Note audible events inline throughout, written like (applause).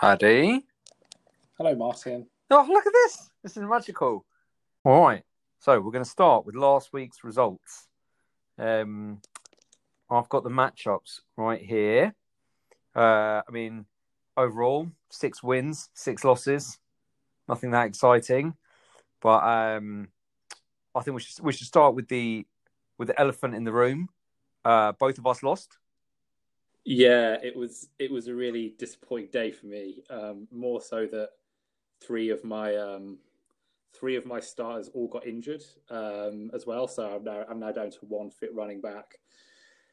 Paddy. Hello, Martin. Oh, look at this. This is magical. All right. So we're going to start with last week's results. Um, I've got the matchups right here. Uh, I mean, overall, six wins, six losses. Nothing that exciting, but um, I think we should we should start with the with the elephant in the room. Uh, both of us lost. Yeah, it was it was a really disappointing day for me. Um, more so that three of my um, three of my starters all got injured um, as well. So I'm now I'm now down to one fit running back.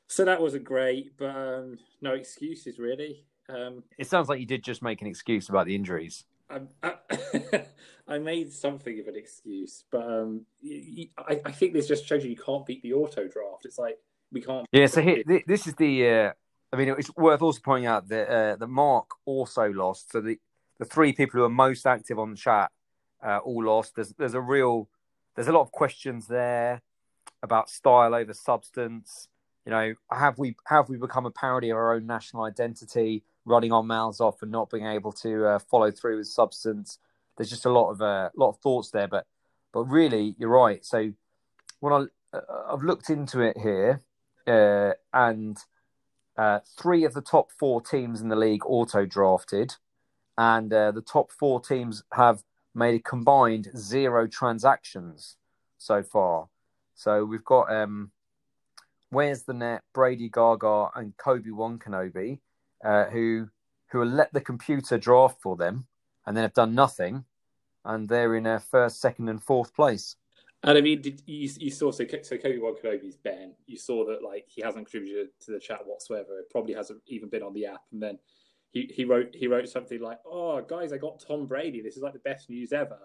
So that wasn't great, but um, no excuses really. Um, It sounds like you did just make an excuse about the injuries. I, I, (laughs) I made something of an excuse, but um, I, I think this just shows you you can't beat the auto draft. It's like we can't. Yeah, so here, (laughs) this is the. Uh, I mean, it's worth also pointing out that uh, that Mark also lost. So the the three people who are most active on the chat uh, all lost. There's there's a real there's a lot of questions there about style over substance. You know, have we have we become a parody of our own national identity, running our mouths off and not being able to uh, follow through with substance? There's just a lot of a uh, lot of thoughts there, but but really, you're right. So when I uh, I've looked into it here, uh, and uh, three of the top four teams in the league auto drafted, and uh, the top four teams have made a combined zero transactions so far. So we've got um, Where's the Net, Brady Gaga, and Kobe Wankanobi, uh, who who let the computer draft for them, and then have done nothing, and they're in uh, first, second, and fourth place. And I mean, did you, you saw so so Kobe Wakanobi's Ben? You saw that like he hasn't contributed to the chat whatsoever. It probably hasn't even been on the app. And then he, he wrote he wrote something like, "Oh guys, I got Tom Brady. This is like the best news ever."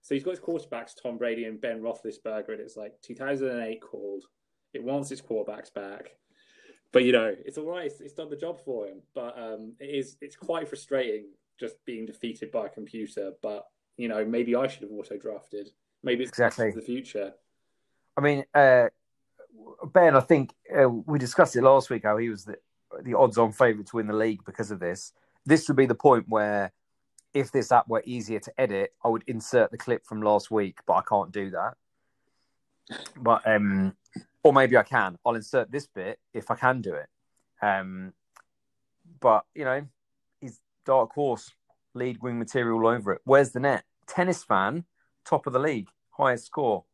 So he's got his quarterbacks, Tom Brady and Ben Roethlisberger, and it's like 2008 called. It wants its quarterbacks back, but you know it's all right. It's, it's done the job for him. But um, it is it's quite frustrating just being defeated by a computer. But you know maybe I should have auto drafted. Maybe it's Exactly. the future. I mean, uh, Ben, I think uh, we discussed it last week how he was the, the odds-on favourite to win the league because of this. This would be the point where, if this app were easier to edit, I would insert the clip from last week, but I can't do that. But um, or maybe I can. I'll insert this bit if I can do it. Um, but you know, he's dark horse, lead wing material all over it. Where's the net? Tennis fan, top of the league, highest score.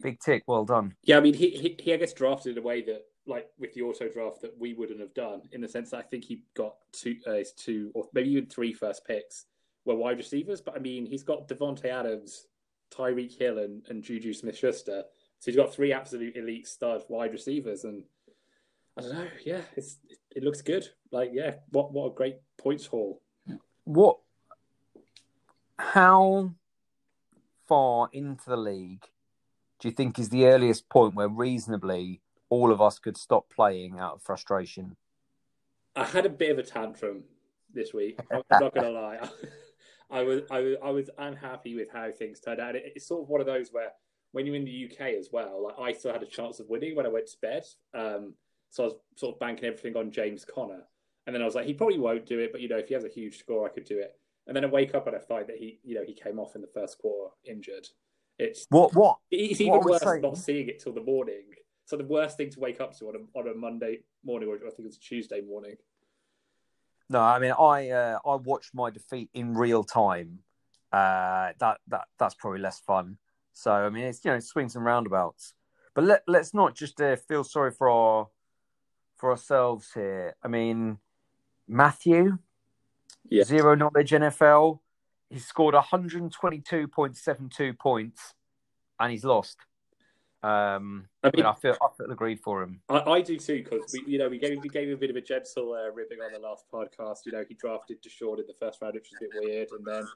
Big tick, well done. Yeah, I mean, he, he he gets drafted in a way that, like, with the auto draft that we wouldn't have done. In the sense that I think he got two, uh, his two or maybe even three first picks were wide receivers. But I mean, he's got Davante Adams, Tyreek Hill, and, and Juju Smith-Schuster. So he's got three absolute elite stud wide receivers, and I don't know. Yeah, it's it, it looks good. Like, yeah, what what a great points haul. What? How far into the league do you think is the earliest point where reasonably all of us could stop playing out of frustration? I had a bit of a tantrum this week. I'm not gonna (laughs) lie. (laughs) I was I was I was unhappy with how things turned out. It- It's sort of one of those where when you're in the UK as well, like I still had a chance of winning when I went to bed. Um, so I was sort of banking everything on James Conner, and then I was like, he probably won't do it, but you know, if he has a huge score, I could do it. And then I wake up and I find that he, you know, he came off in the first quarter injured. It's What? What? it's even would worse not seeing it till the morning. So the worst thing to wake up to on a on a Monday morning, or I think it's a Tuesday morning. No, I mean, I uh, I watched my defeat in real time. Uh, that that that's probably less fun. So I mean, it's you know swings and roundabouts. But let let's not just uh, feel sorry for our for ourselves here. I mean, Matthew, Yeah. zero knowledge NFL. He scored 122.72 points, and he's lost. Um, I mean, I feel I feel aggrieved for him. I, I do too because we, you know, we gave we gave him a bit of a gentle uh, ribbing on the last podcast. You know, he drafted Deshaun in the first round, which was a bit weird, and then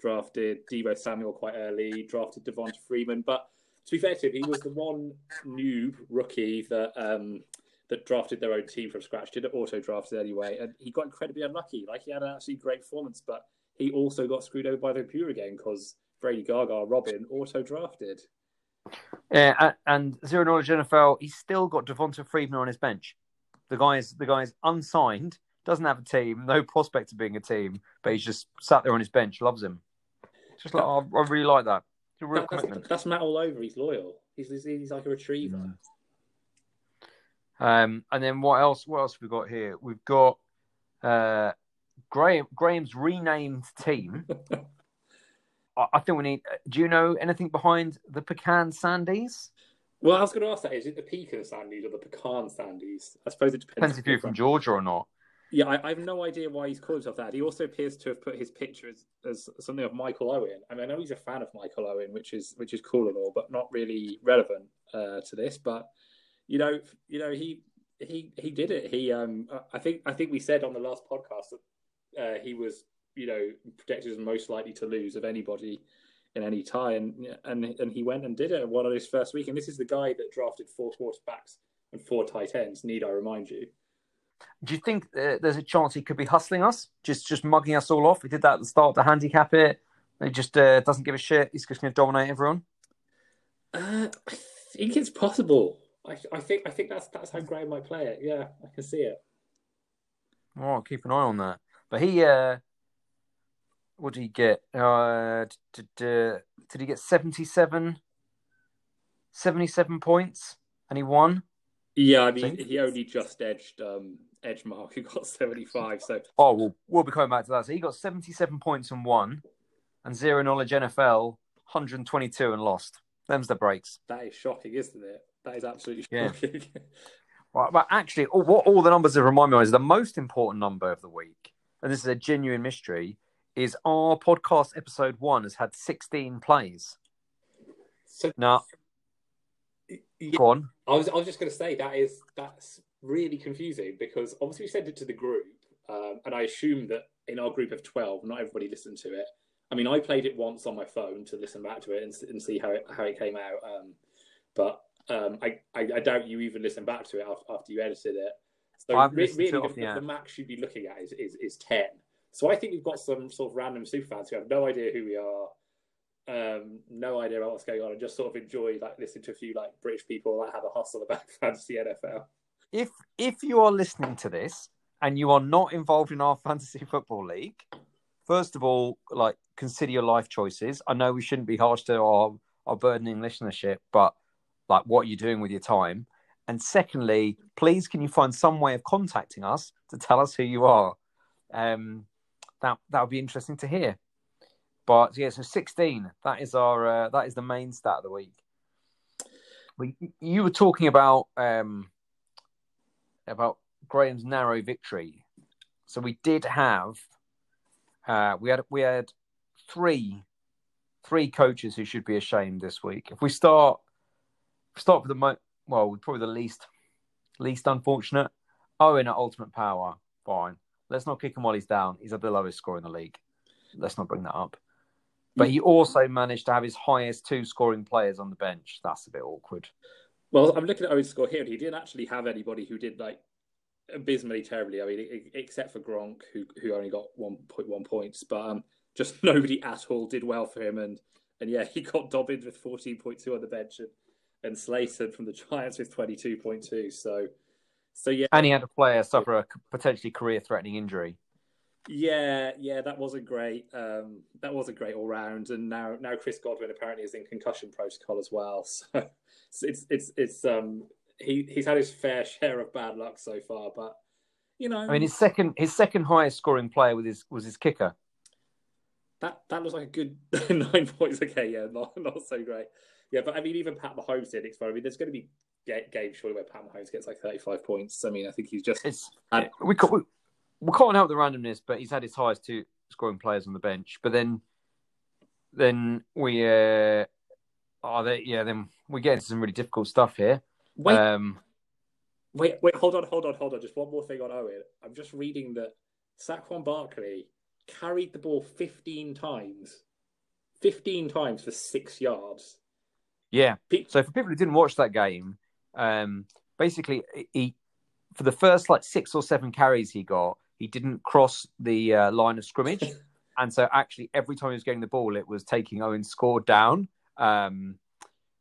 drafted Deebo Samuel quite early. Drafted Devonta Freeman, but to be fair to him, he was the one noob rookie that um, that drafted their own team from scratch. Did it auto drafted anyway, and he got incredibly unlucky. Like he had an absolutely great performance, but he also got screwed over by the computer again because Brady Gaga, Robin auto drafted. Yeah, and zero knowledge NFL. He's still got Devonta Freeman on his bench. The guy's the guy's unsigned. doesn't have a team, no prospect of being a team, but he's just sat there on his bench, loves him. Just like oh, I really like that. That- that's, that's Matt all over. He's loyal. He's he's, he's like a retriever. Mm. Um, and then what else? What else have we got here? We've got uh, Graham Graham's renamed team. (laughs) I, I think we need. Do you know anything behind the Pecan Sandies? Well, I was going to ask that: is it the pecan sandies or the pecan sandies? I suppose it depends. Depends if you're from Georgia or not. Yeah, I, I have no idea why he's called himself that. He also appears to have put his picture as, as something of Michael Owen. I mean, I know he's a fan of Michael Owen, which is which is cool and all, but not really relevant uh, to this. But you know, you know, he he he did it. He um, I think I think we said on the last podcast that uh, he was you know projected as most likely to lose of anybody in any tie, and and and he went and did it one of his first week. And this is the guy that drafted four quarterbacks and four tight ends. Need I remind you? Do you think uh, there's a chance he could be hustling us, just just mugging us all off? He did that at the start to handicap it. He just uh, doesn't give a shit. He's just going to dominate everyone. Uh, I think it's possible. I, I think I think that's that's how Graham might play it. Yeah, I can see it. Oh, I'll keep an eye on that. But he, uh, what did he get? Uh, did, did, did he get 77, 77 points and he won? Yeah, I mean Think- he only just edged um edge mark who got (laughs) seventy five. So Oh, we'll, we'll be coming back to that. So he got 77 points and won, and zero knowledge NFL, 122 and lost. Them's the breaks. that is shocking, isn't it? That is absolutely Yeah. shocking. (laughs) Right, but actually, all, what all the numbers have reminded me of is the most important number of the week, and this is a genuine mystery, is our podcast episode one has had 16 plays. so Now, yeah, go on. I was I was just going to say that is that's really confusing because obviously we sent it to the group, um, and I assume that in our group of twelve, not everybody listened to it. I mean, I played it once on my phone to listen back to it and, and see how it how it came out. Um, but um, I, I I doubt you even listened back to it after, after you edited it. So re- really, it the, the the max you'd be looking at is, is is ten. So I think we've got some sort of random super fans who have no idea who we are, um, no idea about what's going on, and just sort of enjoy like listening to a few like British people that have a hustle about (laughs) fantasy NFL. if if you are listening to this and you are not involved in our (laughs) fantasy football league, first of all, like consider your life choices. I know we shouldn't be harsh to our our burdening listenership, but like what you're you doing with your time? And secondly, please can you find some way of contacting us to tell us who you are? Um, that that would be interesting to hear. But yeah, so sixteen. That is our uh, that is the main stat of the week. We, you were talking about um, about Graham's narrow victory. So we did have uh, we had we had three three coaches who should be ashamed this week. If we start start with the mo- well, probably the least least unfortunate. Owen at Ultimate Power, fine. Let's not kick him while he's down. He's at the lowest score in the league. Let's not bring that up. But he also managed to have his highest two scoring players on the bench. That's a bit awkward. Well, I'm looking at Owen's score here, and he didn't actually have anybody who did like abysmally terribly. I mean, except for Gronk, who who only got 1.1 points, but um, just (laughs) nobody at all did well for him. And and yeah, he got Dobbins with 14.2 on the bench, and, and Slayton from the Giants with 22.2. So so yeah, And he had a player suffer a potentially career-threatening injury. Yeah, yeah, that wasn't great. Um, that wasn't great all round, and now now Chris Godwin apparently is in concussion protocol as well. (laughs) So it's it's it's um he he's had his fair share of bad luck so far, but you know, I mean, his second his second highest scoring player with his was his kicker. that that looks like a good (laughs) nine points. Okay, yeah, not not so great. Yeah, but I mean, even Pat Mahomes did explode. I mean, there's going to be ga- games surely where Pat Mahomes gets like 35 points. I mean, I think he's just And- we can't, we, we can't help the randomness, but he's had his highest two scoring players on the bench. But then then we uh oh they, yeah then we get into some really difficult stuff here. wait. Um, Wait, wait, hold on, hold on, hold on. Just one more thing on Owen. I'm just reading that Saquon Barkley carried the ball 15 times. 15 times for six yards. Yeah. So for people who didn't watch that game, um, basically he for the first like six or seven carries he got, he didn't cross the uh, line of scrimmage, (laughs) and so actually every time he was getting the ball, it was taking Owen's score down, um,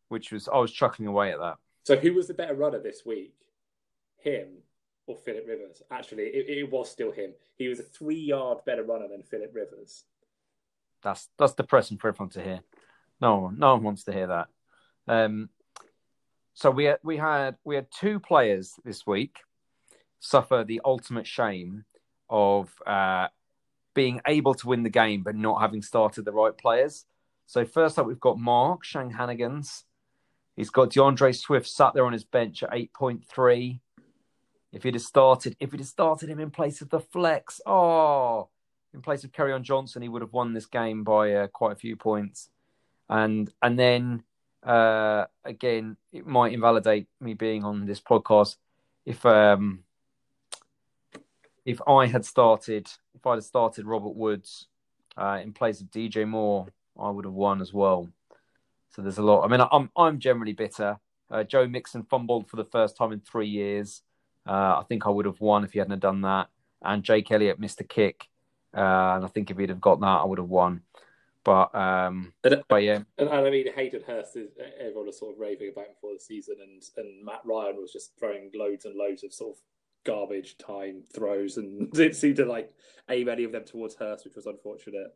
which was I was chuckling away at that. So who was the better runner this week? Him or Philip Rivers. Actually, it, it was still him. He was a three yard better runner than Philip Rivers. That's that's depressing for everyone to hear. No no one wants to hear that. Um, so we we had we had two players this week suffer the ultimate shame of uh, being able to win the game but not having started the right players. So first up, we've got Mark Shanghanigans. He's got D'Andre Swift sat there on his bench at eight point three. If he'd have started, if he'd have started him in place of the flex, oh, in place of Kerryon Johnson, he would have won this game by uh, quite a few points. And and then uh, again, it might invalidate me being on this podcast if um, if I had started, if I had started Robert Woods uh, in place of DJ Moore, I would have won as well. So there's a lot. I mean, I'm I'm generally bitter. Uh, Joe Mixon fumbled for the first time in three years. Uh, I think I would have won if he hadn't done that. And Jake Elliott missed a kick, uh, and I think if he'd have got that, I would have won. But um, and, but yeah, and, and I mean Hayden Hurst is everyone was sort of raving about before the season, and and Matt Ryan was just throwing loads and loads of sort of garbage time throws, and (laughs) didn't seem to like aim any of them towards Hurst, which was unfortunate.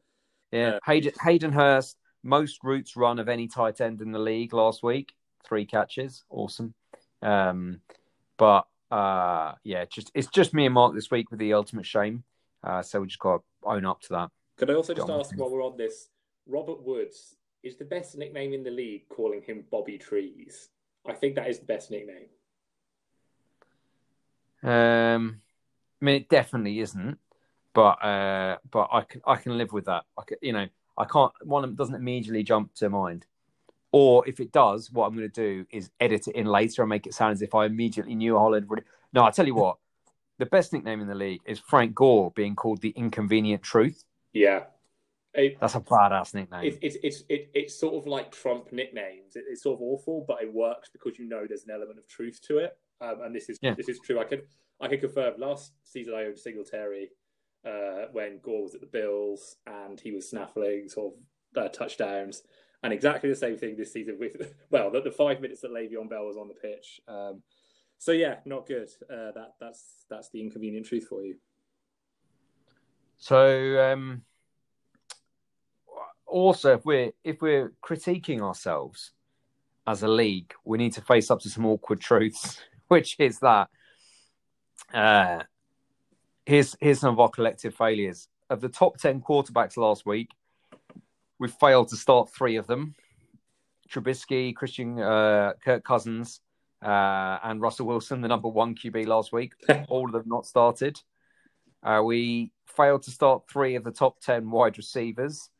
Yeah, uh, Hayden, Hayden Hurst, most routes run of any tight end in the league last week, three catches, awesome. Um, but uh, yeah, just it's just me and Mark this week with the ultimate shame. Uh, so we just got to own up to that. Could I also just ask while we're on this, Robert Woods is the best nickname in the league, calling him Bobby Trees. I think that is the best nickname. Um, I mean, it definitely isn't, but uh, but I can I can live with that. I can, you know, I can't. One doesn't immediately jump to mind, or if it does, what I'm going to do is edit it in later and make it sound as if I immediately knew Holland. Would... No, I tell you what, the best nickname in the league is Frank Gore being called the Inconvenient Truth. Yeah, it, That's a badass nickname. It's it's it's it, it's sort of like Trump nicknames. It, it's sort of awful, but it works because you know there's an element of truth to it. Um, and this is yeah. this is true. I can I can confirm. Last season, I owned Singletary uh, when Gore was at the Bills and he was snaffling sort of uh, touchdowns, and exactly the same thing this season with (laughs) well the, the five minutes that Le'Veon Bell was on the pitch. Um, so yeah, not good. Uh, that that's that's the inconvenient truth for you. So um, also, if we're if we're critiquing ourselves as a league, we need to face up to some awkward truths, (laughs) which is that uh, here's here's some of our collective failures. Of the top ten quarterbacks last week, we failed to start three of them: Trubisky, Christian, uh, Kirk Cousins, uh, and Russell Wilson, the number one QB last week. (laughs) All of them not started. Uh, we failed to start three of the top ten wide receivers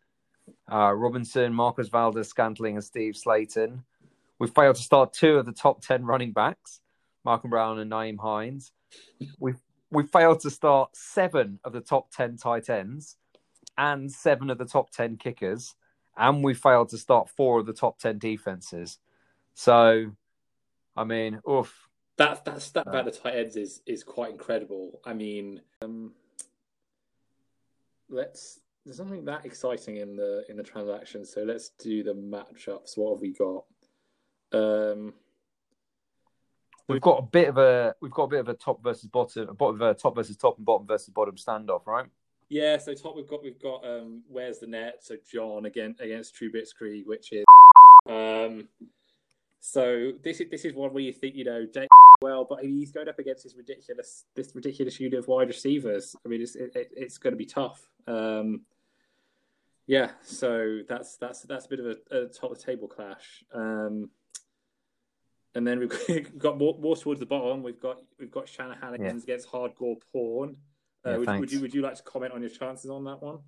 uh, Robinson, Marquez Valdes, Scantling, and Steve Slayton. We failed to start two of the top 10 running backs, Malcolm Brown and Nyheim Hines. We we failed to start seven of the top 10 tight ends and seven of the top 10 kickers. And we failed to start four of the top 10 defenses. So, I mean, oof. That, that stat about the tight ends is, is quite incredible. I mean, um, let's there's nothing that exciting in the in the transaction. So let's do the matchups. What have we got? Um, we've got a bit of a we've got a bit of a top versus bottom, a bottom uh, top versus top and bottom versus bottom standoff, right? Yeah. So top we've got we've got um, where's the net? So John again against Trubisky, which is um. So this is this is one where you think you know Jake well, but he's going up against this ridiculous this ridiculous unit of wide receivers. I mean, it's it, it's going to be tough. Um, yeah, so that's that's that's a bit of a, a top of the table clash. Um, and then we've (laughs) got more, more towards the bottom. We've got we've got Shanahan yeah. against Hardcore Porn. Uh, yeah, would, would, you would you like to comment on your chances on that one?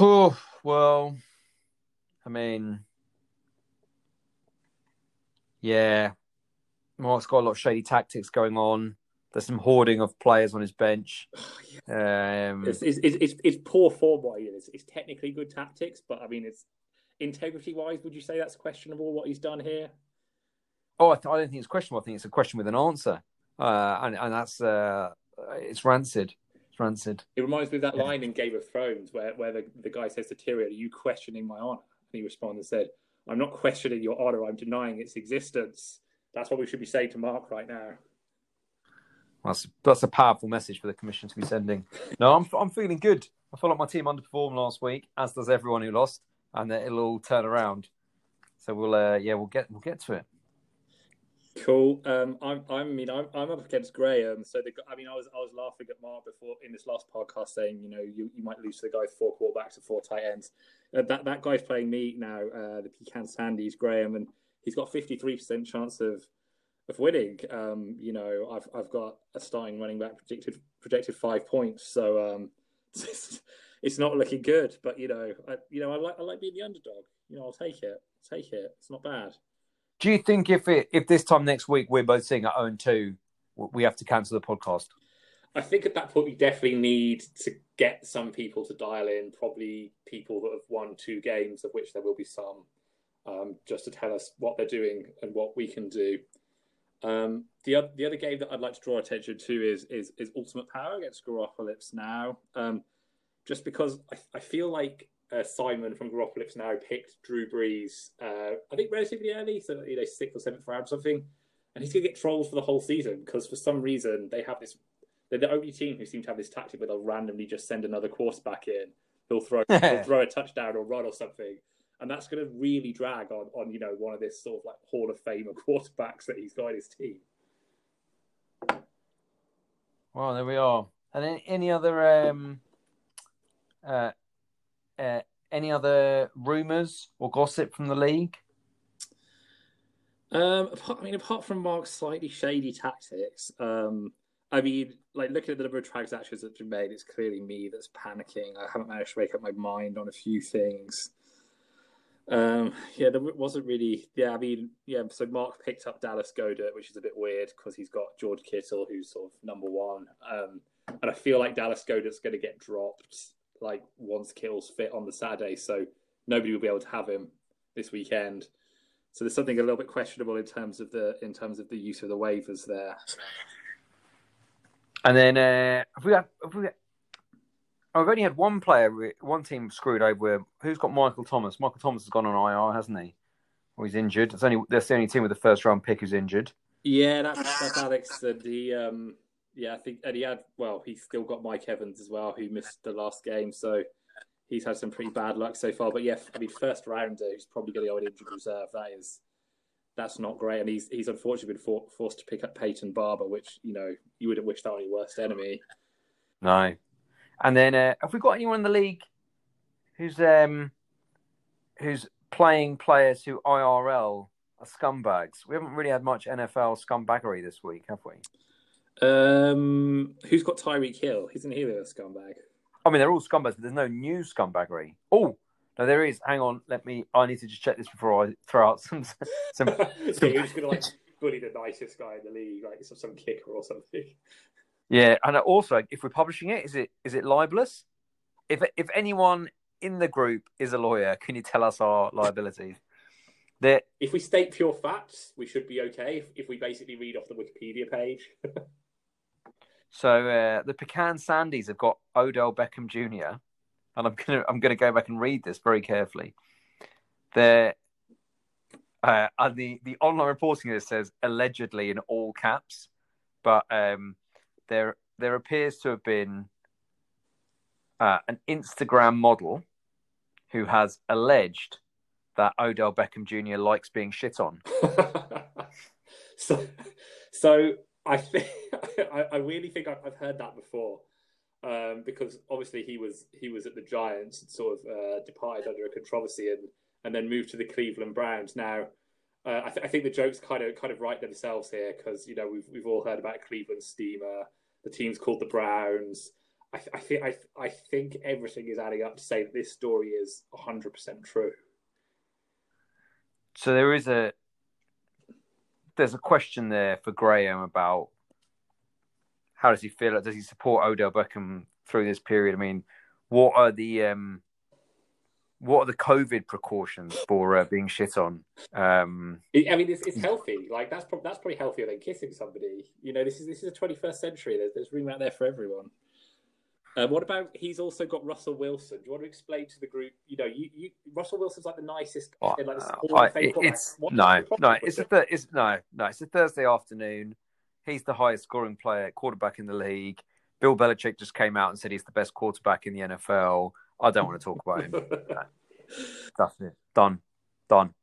Oh, well, I mean, yeah, Mark's got a lot of shady tactics going on. There's some hoarding of players on his bench. (sighs) Um, it's, it's, it's, it's, poor form what he is. It's technically good tactics, but I mean, it's integrity wise. Would you say that's questionable what he's done here? Oh, I, th- I don't think it's questionable. I think it's a question with an answer, uh, and and that's uh, it's rancid. It's rancid. It reminds me of that yeah. line in Game of Thrones where where the, the guy says to Tyrion, "Are you questioning my honor?" And he responds and said, "I'm not questioning your honor. I'm denying its existence." That's what we should be saying to Mark right now. That's that's a powerful message for the commission to be sending. No, I'm I'm feeling good. I feel like my team underperformed last week, as does everyone who lost, and that it'll all turn around. So we'll uh, yeah we'll get we'll get to it. Cool. Um, I'm, I mean, I'm, I'm up against Graham. So, the, I mean, I was, I was laughing at Mark before in this last podcast, saying, you know, you, you might lose to the guy four quarterbacks and four tight ends. Uh, that that guy's playing me now. Uh, the Pecan Sandies, Graham, and he's got 53% chance of of winning. Um, you know, I've I've got a starting running back predicted projected five points, so um, (laughs) it's, it's not looking good. But you know, I, you know, I like I like being the underdog. You know, I'll take it. I'll take it. It's not bad. Do you think if it if this time next week we're both seeing at own two, we have to cancel the podcast? I think at that point we definitely need to get some people to dial in. Probably people that have won two games, of which there will be some, um, just to tell us what they're doing and what we can do. Um, the other the other game that I'd like to draw attention to is is, is Ultimate Power against Garopolis now. Um, just because I, I feel like uh, Simon from Garopolis now picked Drew Brees, uh, I think relatively early, so you know sixth or seventh round or something, and he's gonna get trolled for the whole season because for some reason they have this. They're the only team who seem to have this tactic where they'll randomly just send another quarterback in. He'll throw (laughs) he'll throw a touchdown or run or something, and that's going to really drag on on you know one of this sort of like Hall of Famer (laughs) quarterbacks that he's got in his team. Well, there we are. And then any other um, uh, uh, any other rumors or gossip from the league? Um, apart, I mean, apart from Mark's slightly shady tactics, um, I mean, like looking at the number of transactions that have been made, it's clearly me that's panicking. I haven't managed to make up my mind on a few things. Um, yeah, there wasn't really. Yeah, I mean, yeah. So Mark picked up Dallas Goedert, which is a bit weird because he's got George Kittle, who's sort of number one, um, and I feel like Dallas Goedert's going to get dropped like once Kittle's fit on the Saturday, so nobody will be able to have him this weekend. So there's something a little bit questionable in terms of the in terms of the use of the waivers there. And then uh, have we got, have we got I've only had one player, one team screwed over. Who's got Michael Thomas? Michael Thomas has gone on IR, hasn't he? Or he's injured. It's only that's the only team with the first round pick who's injured. Yeah, that's, that's Alex. And he, um, yeah, I think, and he had. Well, he's still got Mike Evans as well, who missed the last game. So he's had some pretty bad luck so far. But yeah, I mean, first rounder, he's probably going to go in injured reserve. That is, that's not great. And he's he's unfortunately been for, forced to pick up Peyton Barber, which you know you wouldn't wish that on your worst enemy. No, and then uh, have we got anyone in the league who's um who's playing players who IRL are scumbags? We haven't really had much NFL scumbaggery this week, have we? Um, who's got Tyreek Hill? Isn't he a scumbag? I mean, they're all scumbags, but there's no new scumbaggery. Oh, no, there is. Hang on, let me. I need to just check this before I throw out some. some, (laughs) some... you're just gonna like (laughs) bully the nicest guy in the league, like some, some kicker or something. Yeah, and also, if we're publishing it, is it is it libelous? If if anyone in the group is a lawyer, can you tell us our liabilities? (laughs) That if we state pure facts, we should be okay. If, if we basically read off the Wikipedia page. (laughs) so uh, the Pecan Sandies have got Odell Beckham Jr. and I'm gonna I'm gonna go back and read this very carefully. There, uh, and the the online reporting it says allegedly in all caps, but um, there there appears to have been uh, an Instagram model who has alleged that Odell Beckham Jr. likes being shit on. (laughs) so, so I think (laughs) I, really think I've heard that before. Um, because obviously he was he was at the Giants and sort of uh, departed under a controversy and and then moved to the Cleveland Browns. Now, uh, I, th- I, think the jokes kind of kind of write themselves here because you know we've we've all heard about Cleveland Steamer the team's called the Browns. I, I think I, I think everything is adding up to say that this story is hundred percent true. So there is a there's a question there for Graham about how does he feel? Does he support Odell Beckham through this period? I mean, what are the um, what are the COVID precautions for uh, being shit on? Um, I mean, it's, it's healthy. Like that's pro- that's probably healthier than kissing somebody. You know, this is this is the 21st century. There's, there's room out there for everyone. Uh, what about he's also got Russell Wilson? Do you want to explain to the group? You know, you, you Russell Wilson's like the nicest. Oh, like, uh, I, it's no, no, it's a th- it's no, no, it's a Thursday afternoon. He's the highest scoring player, quarterback in the league. Bill Belichick just came out and said he's the best quarterback in the NFL. I don't want to talk about him. (laughs) That's it. Done. Done.